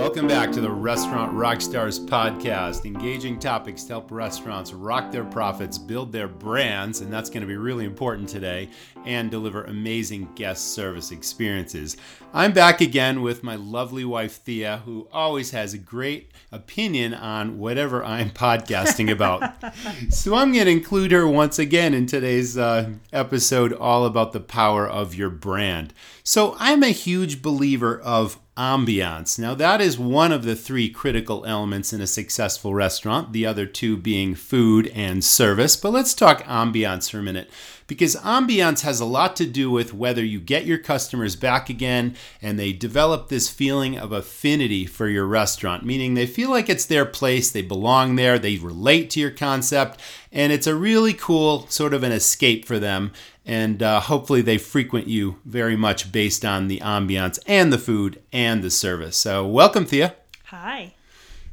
Welcome back to the Restaurant Rockstars podcast, engaging topics to help restaurants rock their profits, build their brands, and that's going to be really important today, and deliver amazing guest service experiences. I'm back again with my lovely wife, Thea, who always has a great opinion on whatever I'm podcasting about. so I'm going to include her once again in today's uh, episode, all about the power of your brand. So I'm a huge believer of ambiance. Now, that is one of the three critical elements in a successful restaurant, the other two being food and service. But let's talk ambiance for a minute because ambiance has a lot to do with whether you get your customers back again and they develop this feeling of affinity for your restaurant, meaning they feel like it's their place, they belong there, they relate to your concept, and it's a really cool sort of an escape for them and uh, hopefully they frequent you very much based on the ambiance and the food and the service. So, welcome, Thea. Hi.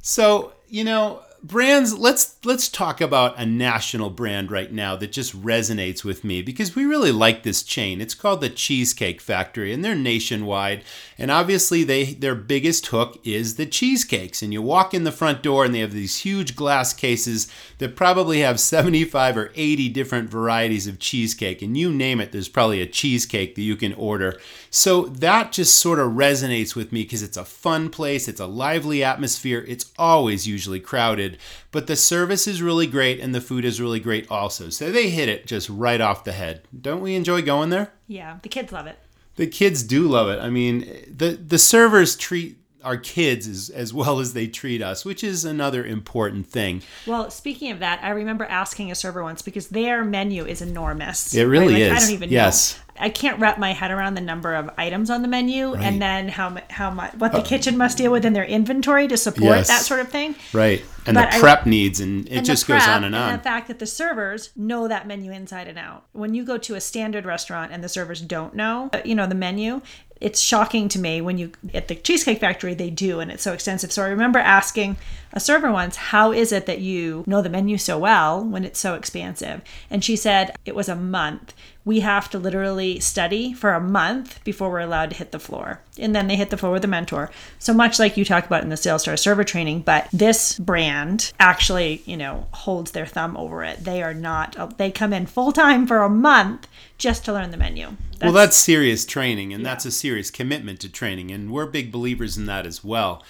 So, you know, brands let's let's talk about a national brand right now that just resonates with me because we really like this chain. It's called the cheesecake factory and they're nationwide. And obviously they their biggest hook is the cheesecakes. And you walk in the front door and they have these huge glass cases that probably have 75 or 80 different varieties of cheesecake. And you name it there's probably a cheesecake that you can order. So that just sort of resonates with me because it's a fun place. It's a lively atmosphere. It's always usually crowded but the service is really great and the food is really great also. So they hit it just right off the head. Don't we enjoy going there? Yeah, the kids love it. The kids do love it. I mean, the the servers treat our kids as, as well as they treat us, which is another important thing. Well, speaking of that, I remember asking a server once because their menu is enormous. It really right? like, is. I don't even yes. know. I can't wrap my head around the number of items on the menu Right. and then how how much what the kitchen must deal with in their inventory to support Yes. that sort of thing. Right. And But the I- prep needs, and it And just goes on and on. the fact that the servers know that menu inside and out. When you go to a standard restaurant and the servers don't know, uh, you know, the menu, it's shocking to me when you at the Cheesecake Factory they do and it's so extensive. So I remember asking a server once, "How is it that you know the menu so well when it's so expansive?" And she said it was a month. We have to literally study for a month before we're allowed to hit the floor. And then they hit the floor with a mentor. So much like you talked about in the Sales Star server training, but this brand actually, you know, holds their thumb over it. They are not, they come in full time for a month just to learn the menu. well, that's serious training, and that's a serious commitment to training, and we're big believers in that as well.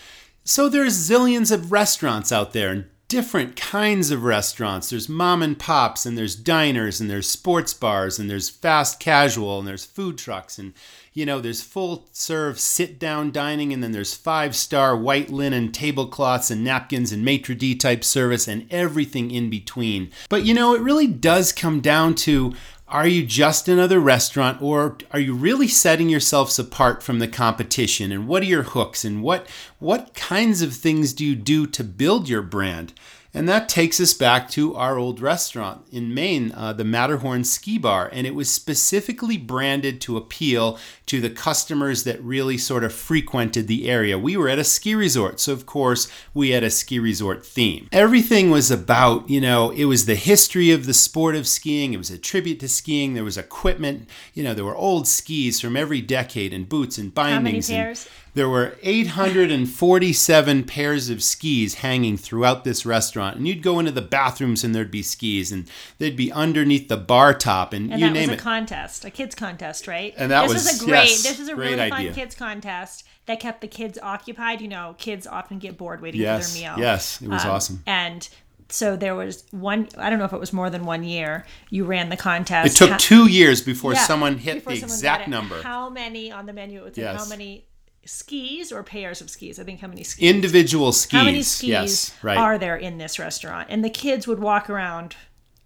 So there's zillions of restaurants out there, and different kinds of restaurants. There's mom and pops, and there's diners, and there's sports bars, and there's fast casual, and there's food trucks, and you know, there's full serve sit down dining, and then there's five star white linen tablecloths and napkins and maitre d type service, and everything in between. But you know, it really does come down to are you just another restaurant or are you really setting yourselves apart from the competition? And what are your hooks? And what what kinds of things do you do to build your brand and that takes us back to our old restaurant in Maine, uh, the Matterhorn Ski Bar. And it was specifically branded to appeal to the customers that really sort of frequented the area. We were at a ski resort, so of course we had a ski resort theme. Everything was about, you know, it was the history of the sport of skiing, it was a tribute to skiing, there was equipment, you know, there were old skis from every decade and boots and How many bindings. and- pairs? There were 847 pairs of skis hanging throughout this restaurant. And you'd go into the bathrooms and there'd be skis and they'd be underneath the bar top and, And you that name was a it. contest, a kids contest, right? And that this was- is a great. yes, this is a really idea. fun kids contest that kept the kids occupied. You know, kids often get bored waiting Yes, for their meal. yes, it was Um, awesome. And so there was one. I don't know if it was more than one year. You ran the contest. It took two years before Yeah, someone hit before the someone exact number. How many on the menu? It would say how Yes. many skis or pairs of skis. I think how many skis. Individual skis. how many skis Yes, right. are there in this restaurant? And the kids would walk around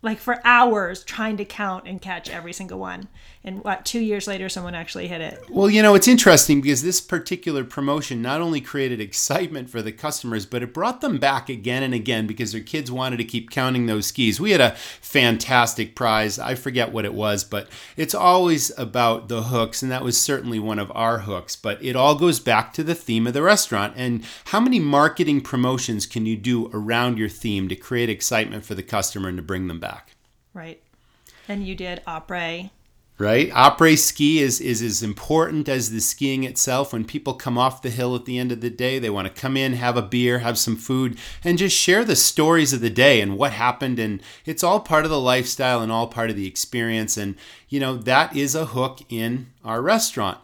like for hours trying to count and catch every single one. And what, two years later, someone actually hit it. Well, you know, it's interesting because this particular promotion not only created excitement for the customers, but it brought them back again and again because their kids wanted to keep counting those skis. We had a fantastic prize. I forget what it was, but it's always about the hooks, and that was certainly one of our hooks. But it all goes back to the theme of the restaurant. And how many marketing promotions can you do around your theme to create excitement for the customer and to bring them back? Right. And you did opera right? Après ski is, is as important as the skiing itself. When people come off the hill at the end of the day, they want to come in, have a beer, have some food, and just share the stories of the day and what happened. And it's all part of the lifestyle and all part of the experience. And, you know, that is a hook in our restaurant.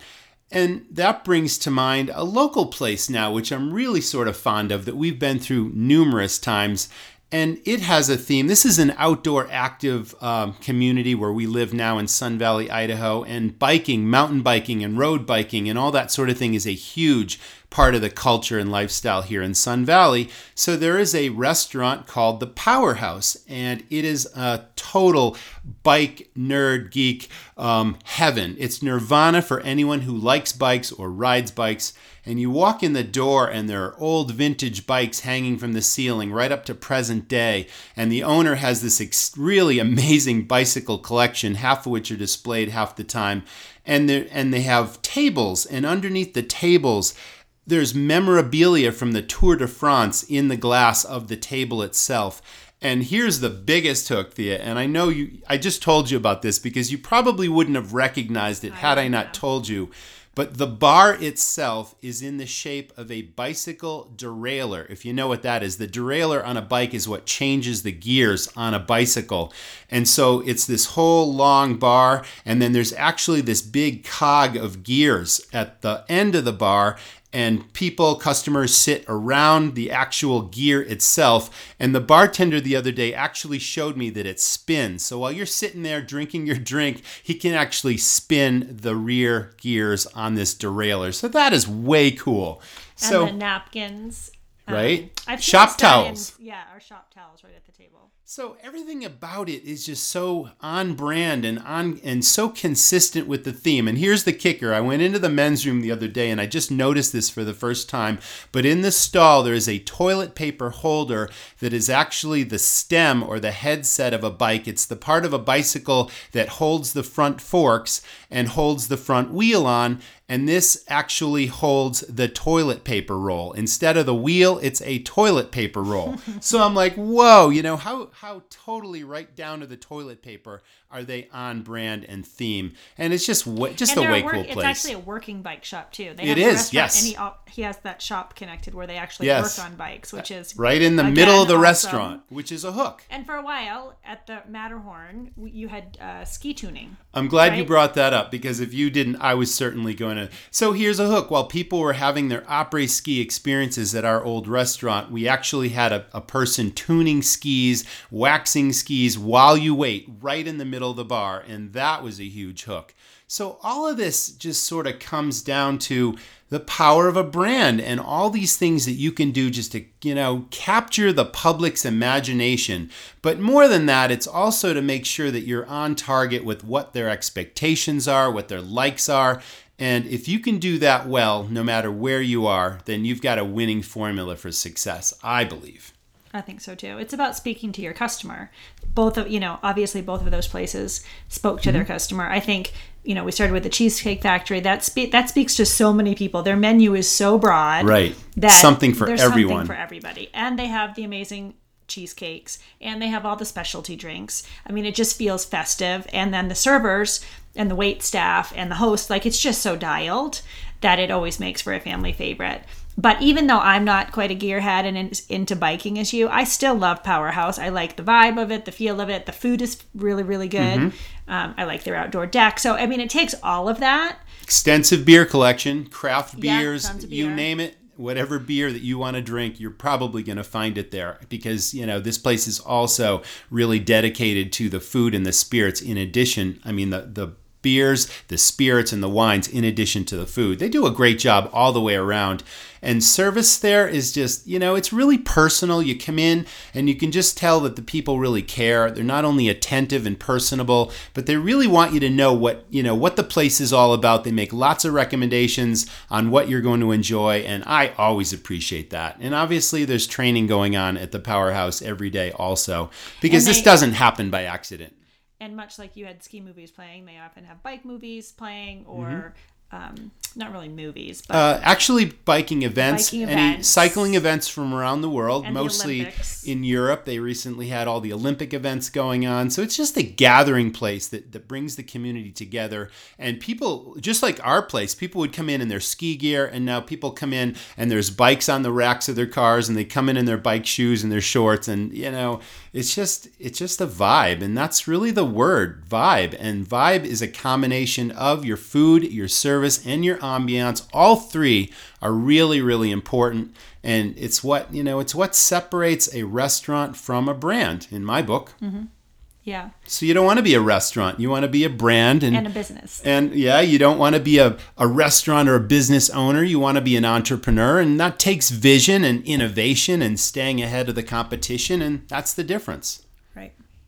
And that brings to mind a local place now, which I'm really sort of fond of, that we've been through numerous times and it has a theme. This is an outdoor active um, community where we live now in Sun Valley, Idaho, and biking, mountain biking, and road biking, and all that sort of thing is a huge part of the culture and lifestyle here in Sun Valley. So there is a restaurant called the Powerhouse, and it is a total bike nerd geek um, heaven. It's nirvana for anyone who likes bikes or rides bikes and you walk in the door and there are old vintage bikes hanging from the ceiling right up to present day and the owner has this ex- really amazing bicycle collection half of which are displayed half the time and they and they have tables and underneath the tables there's memorabilia from the Tour de France in the glass of the table itself. And here's the biggest hook, Thea. And I know you, I just told you about this because you probably wouldn't have recognized it had I not told you. But the bar itself is in the shape of a bicycle derailleur. If you know what that is, the derailleur on a bike is what changes the gears on a bicycle. And so it's this whole long bar, and then there's actually this big cog of gears at the end of the bar and people, customers sit around the actual gear itself. And the bartender the other day actually showed me that it spins. So while you're sitting there drinking your drink, he can actually spin the rear gears on this derailleur. So that is way cool. And so the napkins. Right, Um, shop towels. Yeah, our shop towels right at the table. So everything about it is just so on brand and on and so consistent with the theme. And here's the kicker. I went into the men's room the other day and I just noticed this for the first time. But in the stall there is a toilet paper holder that is actually the stem or the headset of a bike. It's the part of a bicycle that holds the front forks and holds the front wheel on and this actually holds the toilet paper roll. Instead of the wheel, it's a toilet paper roll. so I'm like, whoa, you know, how how totally right down to the toilet paper are they on brand and theme? And it's just wa- just and way work- cool It's place. actually a working bike shop too. They It restaurant, yes. And he, he has that shop connected where they actually Yes. work on bikes, which is right in the again, middle of the awesome. restaurant, which is a hook. And for a while at the Matterhorn, you had uh, ski tuning. I'm glad you brought that up because if you didn't, I was certainly going to. So here's a hook. While people were having their après ski experiences at our old restaurant, we actually had a, a person tuning skis, waxing skis while you wait right in the middle of the bar. And that was a huge hook. So all of this just sort of comes down to the power of a brand and all these things that you can do just to, you know, capture the public's imagination. But more than that, it's also to make sure that you're on target with what their expectations are, what their likes are. And if you can do that well, no matter where you are, then you've got a winning formula for success, I believe. I think so too. It's about speaking to your customer. Both of you know, obviously, both of those places spoke to their Mm-hmm. customer. I think you know we started with the Cheesecake Factory. That spe- that speaks to so many people. Their menu is so broad, Right. That Something for there's everyone. something for everybody, and they have the amazing cheesecakes and they have all the specialty drinks. I mean, it just feels festive. And then the servers and the wait staff and the host, like it's just so dialed that it always makes for a family favorite. But even though I'm not quite a gearhead and in, into biking as you, I still love Powerhouse. I like the vibe of it, the feel of it. The food is really, really good. Mm-hmm. Um, I like their outdoor deck. So, I mean, it takes all of that. Extensive beer collection, craft beers, tons of you name it. Whatever beer that you want to drink, you're probably going to find it there because, you know, this place is also really dedicated to the food and the spirits. In addition, I mean, the, the beers, the spirits, and the wines in addition to the food. They do a great job all the way around. And service there is just, you know, it's really personal. You come in and you can just tell that the people really care. They're not only attentive and personable, but they really want you to know what, you know, what the place is all about. They make lots of recommendations on what you're going to enjoy, and I always appreciate that. And obviously there's training going on at the Powerhouse every day also because And this doesn't happen by accident. And much like you had ski movies playing, they often have bike movies playing mm-hmm. or um, not really movies, but Uh, actually, biking events, Biking any events. cycling events from around the world, And mostly Olympics. in Europe. They recently had all the Olympic events going on. So it's just a gathering place that, that brings the community together. And people, just like our place, people would come in in their ski gear, and now people come in and there's bikes on the racks of their cars, and they come in in their bike shoes and their shorts. And, you know, it's just, it's just a vibe. And that's really the word vibe. And vibe is a combination of your food, your service, and your ambiance. All three are really, really important. And it's what, you know, it's what separates a restaurant from a brand in my book. Mm-hmm. yeah, So you don't want to be a restaurant. You want to be a brand and and a business. and yeah, you don't want to be a, a restaurant or a business owner. You want to be an entrepreneur. And that takes vision and innovation and staying ahead of the competition. And that's the difference.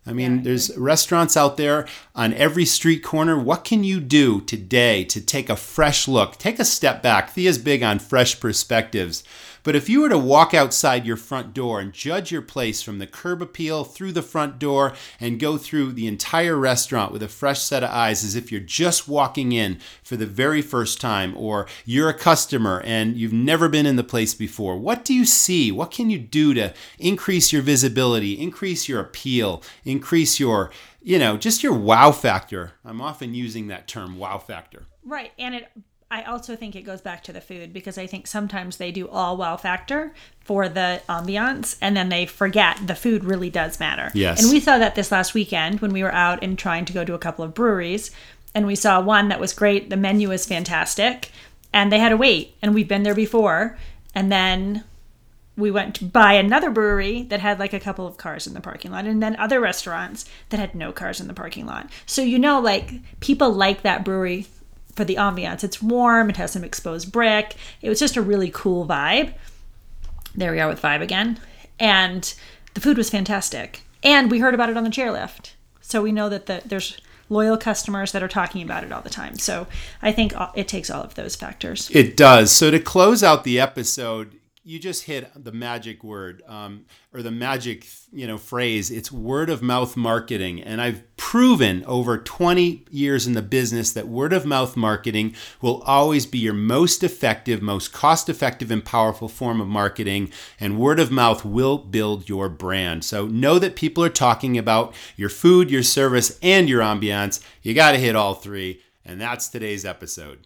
I mean, Yeah, there's restaurants out there on every street corner. What can you do today to take a fresh look? Take a step back. Thea's big on fresh perspectives. But if you were to walk outside your front door and judge your place from the curb appeal through the front door and go through the entire restaurant with a fresh set of eyes as if you're just walking in for the very first time, or you're a customer and you've never been in the place before, what do you see? What can you do to increase your visibility, increase your appeal, increase your, you know, just your wow factor? I'm often using that term, wow factor. Right. And it I also think it goes back to the food because I think sometimes they do all wow factor for the ambiance and then they forget the food really does matter. Yes. And we saw that this last weekend when we were out and trying to go to a couple of breweries and we saw one that was great, the menu was fantastic, and they had to wait and we've been there before and then we went to buy another brewery that had like a couple of cars in the parking lot and then other restaurants that had no cars in the parking lot so you know like people like that brewery for the ambiance. It's warm it has some exposed brick. It was just a really cool vibe. There we are with vibe again. And the food was fantastic. And we heard about it on the chairlift. So we know that the, there's loyal customers that are talking about it all the time. So i think it takes all of those factors. It does. So to close out the episode, you just hit the magic word um, or the magic you know phrase. It's word of mouth marketing, and I've proven over 20 years in the business that word of mouth marketing will always be your most effective, most cost effective, and powerful form of marketing. And word of mouth will build your brand. So know that people are talking about your food, your service, and your ambiance. You got to hit all three. And that's today's episode.